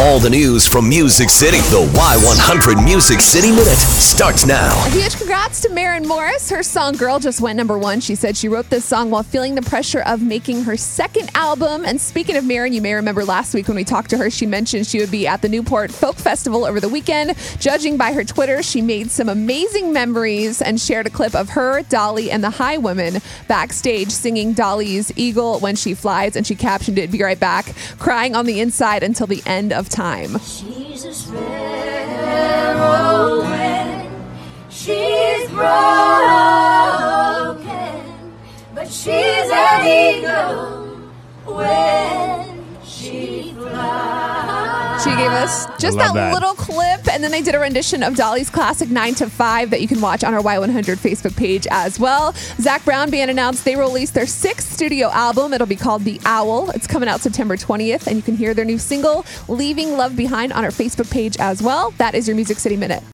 All the news from Music City. The Y100 Music City Minute starts now. A huge congrats to Maren Morris. Her song Girl just went number one. She said she wrote this song while feeling the pressure of making her second album. And speaking of Maren, you may remember last week when we talked to her, she mentioned she would be at the Newport Folk Festival over the weekend. Judging by her Twitter, she made some amazing memories and shared a clip of her, Dolly, and the High Highwomen backstage singing Dolly's Eagle when she flies. And she captioned it, Be right back, crying on the inside until the end of time. She's a broken, but she's an eagle when she flies. She gave us just that, that. little clip, and then they did a rendition of Dolly's classic 9 to 5 that you can watch on our Y100 Facebook page as well. Zac Brown Band announced they released their sixth studio album. It'll be called The Owl. It's coming out September 20th, and you can hear their new single, Leaving Love Behind, on our Facebook page as well. That is your Music City Minute.